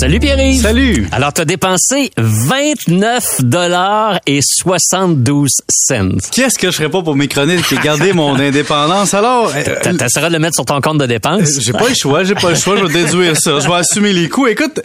Salut Pierre. Salut. Alors, tu as dépensé 29 dollars et 72 cents. Qu'est-ce que je ferais pas pour mes chroniques et garder mon indépendance? Alors, euh, T'essaieras de le mettre sur ton compte de dépenses? j'ai pas le choix, j'ai pas le choix, je vais déduire ça. Je vais assumer les coûts. Écoute,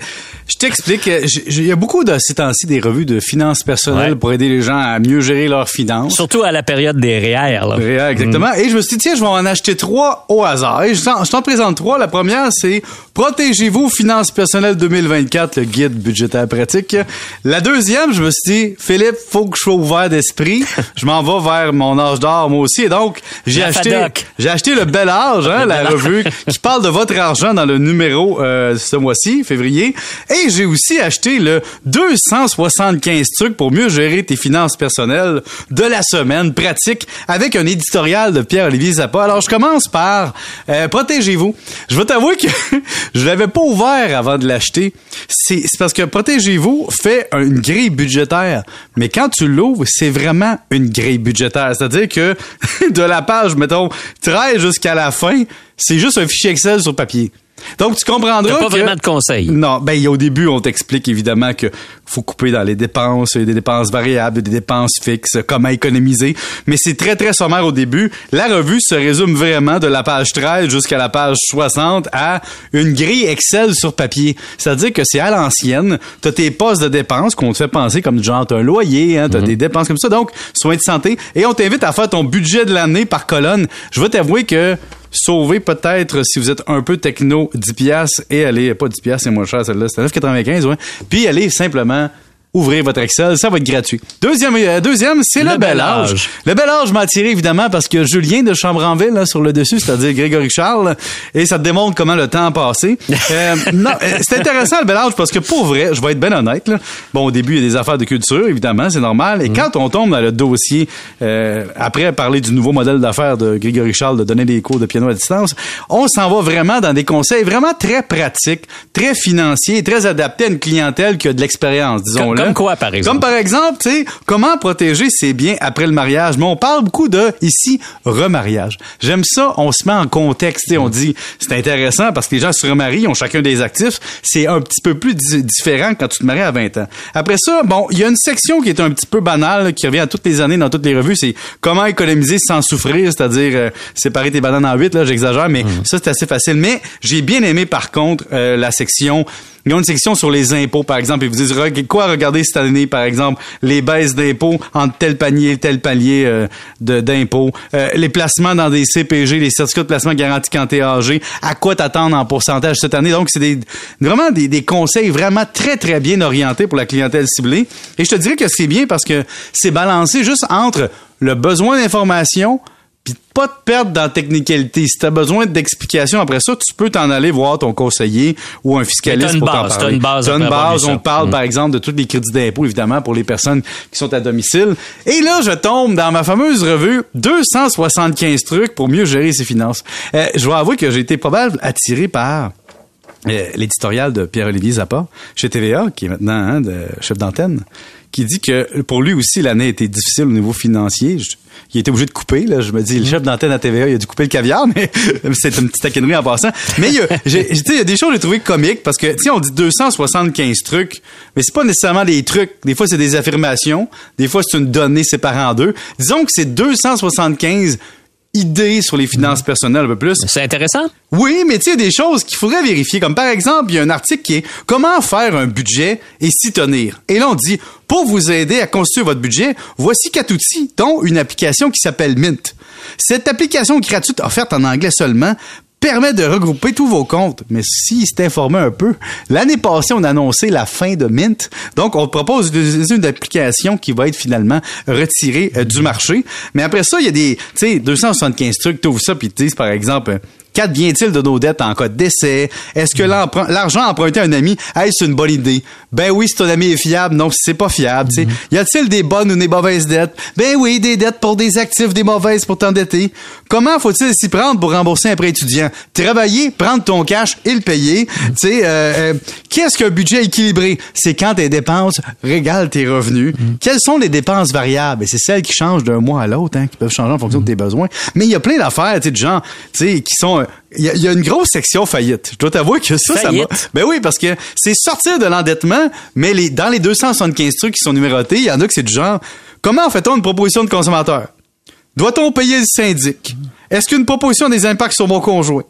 je t'explique, euh, il y a beaucoup de ces temps-ci des revues de finances personnelles Ouais. pour aider les gens à mieux gérer leurs finances. Surtout à la période des REER. là. Réel, exactement. Et je me suis dit, tiens, je vais en acheter trois au hasard. Et je t'en, présente trois. La première, c'est Protégez-vous, finances personnelles 2024, le guide budgétaire pratique. La deuxième, je me suis dit, Philippe, faut que je sois ouvert d'esprit. je m'en vais vers mon âge d'or, moi aussi. Et donc, j'ai acheté, j'ai acheté le Bel Âge, hein, la revue qui parle de votre argent dans le numéro euh, ce mois-ci, février. Et j'ai aussi acheté le 275 trucs pour mieux gérer tes finances personnelles de la semaine pratique avec un éditorial de Pierre-Olivier Zappa. Alors, je commence par euh, Protégez-vous. Je vais t'avouer que je l'avais pas ouvert avant de l'acheter. C'est parce que Protégez-vous fait une grille budgétaire. Mais quand tu l'ouvres, c'est vraiment une grille budgétaire. C'est-à-dire que de la page, mettons, 13 jusqu'à la fin, c'est juste un fichier Excel sur papier. Donc, tu comprendras pas que- vraiment de conseils. non, ben au début, on t'explique évidemment que faut couper dans les dépenses, des dépenses variables, des dépenses fixes, comment économiser, mais c'est très très sommaire au début. La revue se résume vraiment de la page 13 jusqu'à la page 60 à une grille Excel sur papier. C'est-à-dire que c'est à l'ancienne, t'as tes postes de dépenses qu'on te fait penser comme genre t'as un loyer, hein, t'as des dépenses comme ça, donc soins de santé, et on t'invite à faire ton budget de l'année par colonne. Je vais t'avouer que sauver peut-être si vous êtes un peu techno 10 pièces et aller pas 10 pièces c'est moins cher celle-là c'est 9.95 ouais. Puis allez simplement ouvrir votre Excel, ça va être gratuit. Deuxième, euh, deuxième c'est le, Le bel âge. âge. Le bel âge m'a attiré évidemment parce que Julien de Chambranville là, sur le dessus, c'est-à-dire Grégory Charles, et ça te démontre comment le temps a passé. Euh, non, euh, c'est intéressant le bel âge parce que pour vrai, je vais être bien honnête. Là. Bon, au début, il y a des affaires de culture, évidemment, c'est normal. Et quand on tombe dans le dossier, euh, après parler du nouveau modèle d'affaires de Grégory Charles de donner des cours de piano à distance, on s'en va vraiment dans des conseils vraiment très pratiques, très financiers, très adaptés à une clientèle qui a de l'expérience, disons-le. comme quoi, par exemple? Comme par exemple, tu sais, comment protéger ses biens après le mariage? Mais on parle beaucoup de, ici, remariage. J'aime ça, on se met en contexte, sais, on dit, c'est intéressant parce que les gens se remarient, ils ont chacun des actifs. C'est un petit peu plus di- différent quand tu te maries à 20 ans. Après ça, bon, il y a une section qui est un petit peu banale, qui revient à toutes les années dans toutes les revues, c'est comment économiser sans souffrir, c'est-à-dire euh, séparer tes bananes en huit, là, j'exagère, mais ça, c'est assez facile. Mais j'ai bien aimé, par contre, euh, la section ils ont une section sur les impôts, par exemple. Ils vous disent quoi regarder cette année, par exemple, les baisses d'impôts entre tel panier tel palier euh, d'impôts, Euh, les placements dans des CPG, les certificats de placement garantis quand t'es âgé, à quoi t'attendre en pourcentage cette année? Donc, c'est des, vraiment des, des conseils vraiment très, très bien orientés pour la clientèle ciblée. Et je te dirais que c'est bien parce que c'est balancé juste entre le besoin d'information puis pas te perdre dans la technicalité. Si tu as besoin d'explications après ça, tu peux t'en aller voir ton conseiller ou un fiscaliste une pour t'en base, parler. t'as une base T'as une base, on parle Mm. par exemple de tous les crédits d'impôt évidemment pour les personnes qui sont à domicile. Et là, je tombe dans ma fameuse revue 275 trucs pour mieux gérer ses finances. Euh, je dois avouer que j'ai été probable attiré par euh, l'éditorial de Pierre-Olivier Zappa chez TVA, qui est maintenant hein, de chef d'antenne, qui dit que pour lui aussi, l'année a été difficile au niveau financier. Je- il était obligé de couper. Là. Je me dis, le chef d'antenne à TVA, il a dû couper le caviar, mais c'est une petite taquinerie en passant. Mais il y a, j'ai- tu sais, il y a des choses que j'ai trouvées comiques parce que, tu on dit 275 trucs, mais c'est pas nécessairement des trucs. Des fois, c'est des affirmations. Des fois, c'est une donnée séparée en deux. Disons que c'est 275 idées sur les finances personnelles un peu plus. C'est intéressant? Oui, mais tu sais, il y a des choses qu'il faudrait vérifier. Comme par exemple, il y a un article qui est Comment faire un budget et s'y tenir. Et là, on dit Pour vous aider à construire votre budget, voici quatre outils, dont une application qui s'appelle Mint. Cette application gratuite offerte en anglais seulement permet de regrouper tous vos comptes. Mais si c'est informé un peu, l'année passée, on a annoncé la fin de Mint. Donc, on propose d'utiliser une application qui va être finalement retirée euh, du marché. Mais après ça, il y a des, tu sais, 275 trucs, tu ouvres ça, puis disent, par exemple, Qu'advient-il de nos dettes en cas de décès? Est-ce que l'emprunt- l'argent emprunté à un ami, est-ce une bonne idée? Ben oui, si ton ami est fiable, non, si c'est pas fiable. tu sais. Y a-t-il des bonnes ou des mauvaises dettes? Ben oui, des dettes pour des actifs, des mauvaises pour t'endetter. Comment faut-il s'y prendre pour rembourser un prêt étudiant? Travailler, prendre ton cash et le payer. Tu sais, euh, euh, qu'est-ce qu'un budget équilibré? C'est quand tes dépenses régalent tes revenus. Quelles sont les dépenses variables? Et c'est celles qui changent d'un mois à l'autre, hein, qui peuvent changer en fonction de tes besoins. Mais il y a plein d'affaires, tu sais, de gens, tu sais, qui sont... Il y, a- il y a une grosse section faillite. Je dois t'avouer que ça, ça. Faillite? Ben oui, parce que c'est sortir de l'endettement, mais les, dans les 275 trucs qui sont numérotés, il y en a que c'est du genre, comment fait-on une proposition de consommateur? Doit-on payer le syndic? Est-ce qu'une proposition a des impacts sur mon conjoint?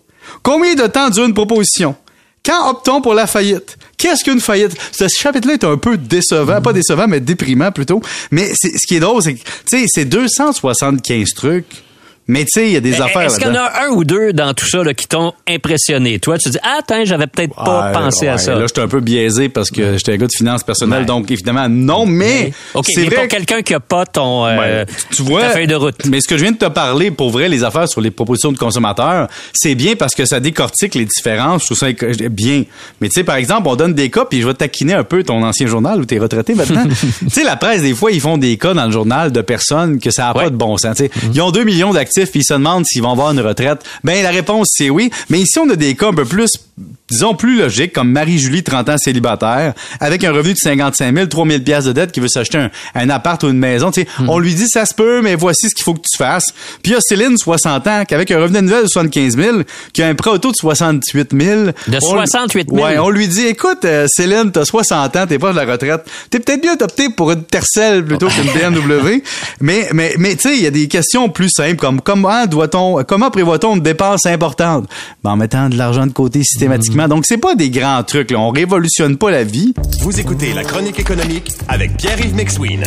Combien de temps dure une proposition? Quand optons pour la faillite? Qu'est-ce qu'une faillite? Ce chapitre-là est un peu décevant, pas décevant, mais déprimant plutôt. Mais ce qui est drôle, c'est que, tu sais, c'est 275 trucs, mais tu sais, il y a des affaires Est-ce qu'il y en a un ou deux dans tout ça là, qui t'ont impressionné? Toi, tu dis, ah, attends, j'avais peut-être pas Ouais, pensé à ça. Là, j'étais un peu biaisé parce que j'étais un gars de finances personnelles, Ouais. donc évidemment, non, mais c'est vrai pour que- quelqu'un qui a pas ton euh, tu vois, ta feuille de route. Mais ce que je viens de te parler, pour vrai, les affaires sur les propositions de consommateurs, c'est bien parce que ça décortique les différences. Je trouve ça bien. Mais tu sais, par exemple, on donne des cas, puis je vais taquiner un peu ton ancien journal où t'es retraité maintenant. tu sais, la presse, des fois, ils font des cas dans le journal de personnes que ça n'a pas de bon sens. Sais, Ils ont 2 millions d'actifs, puis ils se demandent s'ils vont avoir une retraite. Ben, la réponse, c'est oui. Mais ici, on a des cas un peu plus disons plus logiques, comme Marie-Julie, 30 ans célibataire, avec un revenu de 55 000, 3 000 piastres de dette, qui veut s'acheter un, un appart ou une maison. Tu sais, On lui dit, ça se peut, mais voici ce qu'il faut que tu fasses. Puis il y a Céline, 60 ans, qui avec un revenu annuel de 75 000, qui a un prêt auto de 68 000. De On- 68 000? Ouais, on lui dit, écoute, euh, Céline, t'as 60 ans, t'es pas de la retraite. T'es peut-être bien d'opter pour une Tercel plutôt qu'une BMW. mais, mais, mais, tu sais, il y a des questions plus simples comme comment doit-on, comment prévoit-on une dépense importante? Ben, en mettant de l'argent de côté systématiquement. Donc, c'est pas des grands trucs, là. On révolutionne pas la vie. Vous écoutez La Chronique économique avec Pierre-Yves McSween.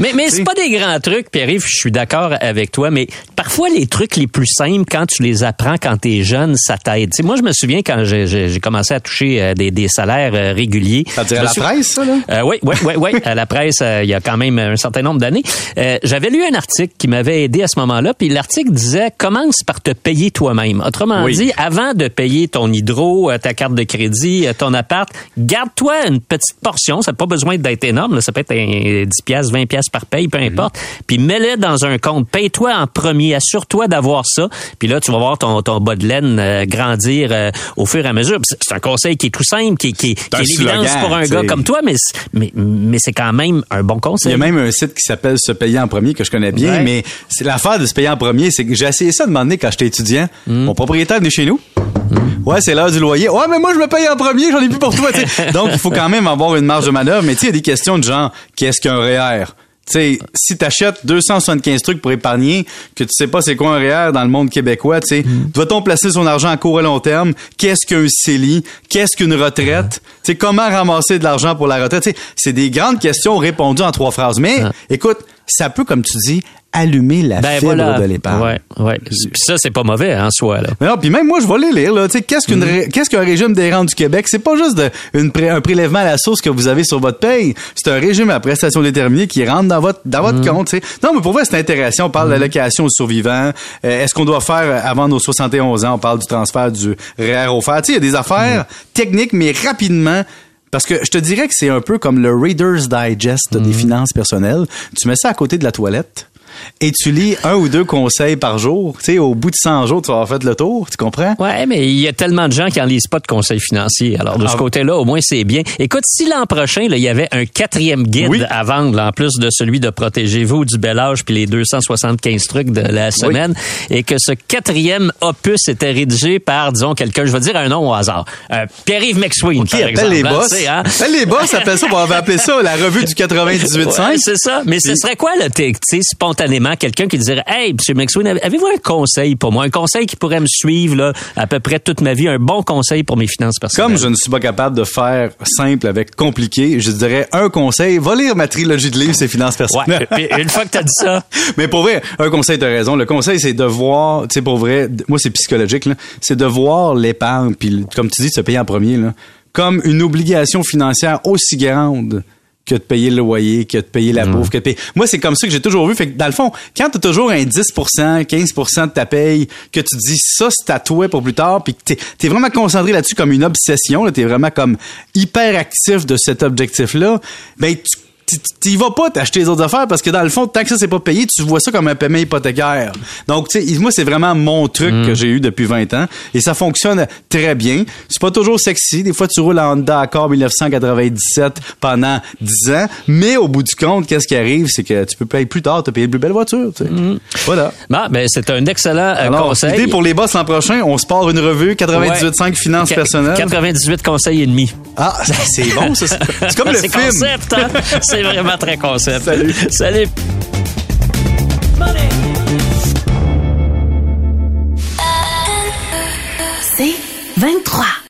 Mais, mais c'est pas des grands trucs, Pierre-Yves, je suis d'accord avec toi, mais parfois les trucs les plus simples, quand tu les apprends quand t'es jeune, ça t'aide. Moi, je me souviens quand j'ai- commencé à toucher euh, des, des salaires euh, réguliers. Ça me la presse, ça, là? Euh, oui, oui, oui, oui. À la presse, euh, il y a quand même un certain nombre d'années. Euh, J'avais lu un article qui m'avait aidé à ce moment-là, puis l'article disait commence par te payer toi-même. Autrement Oui. dit, avant de payer ton hydro, ta carte de crédit, ton appart, garde-toi une petite portion. Ça n'a pas besoin d'être énorme. là. Ça peut être un 10 piastres, 20 par paye, peu importe. Puis mets-le dans un compte. Paye-toi en premier. Assure-toi d'avoir ça. Puis là, tu vas voir ton, ton bas de laine euh, grandir euh, au fur et à mesure. Puis C'est un conseil qui est tout simple, qui, qui, est l'évidence slogan, pour un gars comme toi, mais, c'est- mais, mais c'est quand même un bon Il conseil. y a même un site qui s'appelle Se payer en premier que je connais bien, Ouais. mais c'est l'affaire de se payer en premier, c'est que j'ai essayé ça de m'emmener quand j'étais étudiant. Hmm. Mon propriétaire est venu chez nous. Ouais, c'est l'heure du loyer. Ouais, mais moi, je me paye en premier, j'en ai plus pour toi. Donc, il faut quand même avoir une marge de manœuvre. Mais tu sais, il y a des questions de genre, qu'est-ce qu'un REER? Tu sais, si t'achètes 275 trucs pour épargner, que tu sais pas c'est quoi un REER dans le monde québécois, tu sais, doit-on placer son argent à court et long terme? Qu'est-ce qu'un CELI? Qu'est-ce qu'une retraite? Tu sais, comment ramasser de l'argent pour la retraite? C'est des grandes questions répondues en trois phrases. Mais, écoute, ça peut, comme tu dis, allumer la Ben fibre voilà. de l'épargne. Ouais, ouais. Puis ça, c'est pas mauvais en soi. Là. Mais non, puis même moi, je vais les lire. Là. Tu sais, Qu'est-ce qu'une Mm-hmm. qu'est-ce qu'un régime des rentes du Québec? C'est pas juste de, une un prélèvement à la source que vous avez sur votre paye. C'est un régime à prestation déterminée qui rentre dans votre, dans Mm-hmm. votre compte. tu sais. Non, mais pour vrai, c'est intéressant. On parle de l'allocation aux survivants. Euh, Est-ce qu'on doit faire euh, avant nos 71 ans? On parle du transfert du REER. Tu sais, il y a des affaires Mm-hmm. techniques, mais rapidement. Parce que je te dirais que c'est un peu comme le Reader's Digest Mm-hmm. des finances personnelles. Tu mets ça à côté de la toilette et tu lis un ou deux conseils par jour. Tu sais, au bout de 100 jours, tu vas avoir fait le tour. Tu comprends? Ouais, mais il y a tellement de gens qui en lisent pas de conseils financiers. Alors, de ce Ah. côté-là, au moins, c'est bien. Écoute, si l'an prochain, il y avait un quatrième guide Oui. à vendre, là, en plus de celui de Protégez-vous du bel âge puis les 275 trucs de la semaine, et que ce quatrième opus était rédigé par, disons, quelqu'un, je vais dire un nom au hasard, euh, Pierre-Yves McSween, Qui par exemple. les hein, boss? hein? Appelle les boss, appelle ça, on va appeler ça la revue du 98.5. Ouais, c'est ça. Mais ce serait quoi, t'es- tu sais, spontanément, quelqu'un qui dirait, hey, M. McSween, avez- avez-vous un conseil pour moi? Un conseil qui pourrait me suivre, là, à peu près toute ma vie, un bon conseil pour mes finances personnelles. Comme je ne suis pas capable de faire simple avec compliqué, je dirais un conseil, va lire ma trilogie de livres, c'est finances personnelles. Ouais, une fois que t'as dit ça, Mais pour vrai, un conseil, t'as raison. Le conseil, c'est de voir, tu sais, pour vrai, moi, c'est psychologique. C'est de voir l'épargne, puis comme tu dis, de se payer en premier, là, comme une obligation financière aussi grande que de payer le loyer, que de payer la bouffe, que de payer... Moi, c'est comme ça que j'ai toujours vu. Fait que dans le fond, quand t'as toujours un 10% 15% de ta paye, que tu dis ça, c'est à toi pour plus tard, puis que t'es es vraiment concentré là-dessus comme une obsession, là, t'es vraiment comme hyper actif de cet objectif-là, ben tu tu vas pas t'acheter les autres affaires parce que dans le fond, tant que ça c'est pas payé, tu vois ça comme un paiement hypothécaire. Donc, tu sais, moi, c'est vraiment mon truc que j'ai eu depuis 20 ans et ça fonctionne très bien. C'est pas toujours sexy. Des fois, tu roules en Honda Accord 1997 pendant 10 ans, mais au bout du compte, qu'est-ce qui arrive, c'est que tu peux payer plus tard, tu payé une plus belle voiture. Tu sais. Voilà. Bon, ben, c'est un excellent euh, Alors, conseil. idée pour les boss l'an prochain, on se part une revue 98.5 finances Qu- personnelles. 98 conseils et demi. Ah, c'est bon, ça. C'est comme le film. concept, hein? C'est vraiment très concept. Salut. Salut. C'est 23.